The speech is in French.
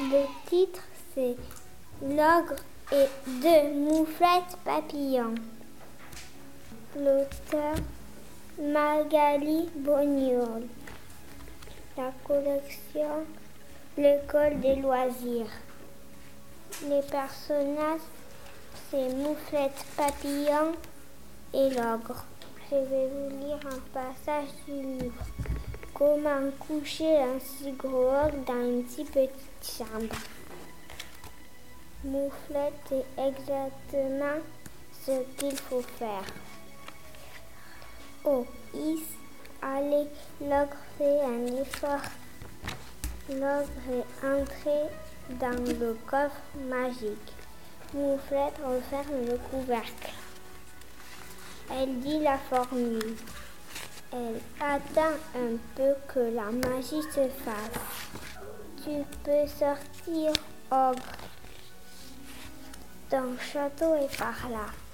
Le titre, c'est L'ogre et deux mouflettes papillons. L'auteur, Magali Boniol. La collection, l'école des loisirs. Les personnages, c'est Mouflette Papillon et l'ogre. Je vais vous lire un passage du livre. Comment coucher un si gros ogre dans une si petite chambre? Mouflette est exactement ce qu'il faut faire. Oh, is, allez, l'ogre fait un effort. L'ogre est entré dans le coffre magique. Mouflette referme le couvercle. Elle dit la formule. Elle attend un peu que la magie se fasse. Tu peux sortir, ogre. Ton château est par là.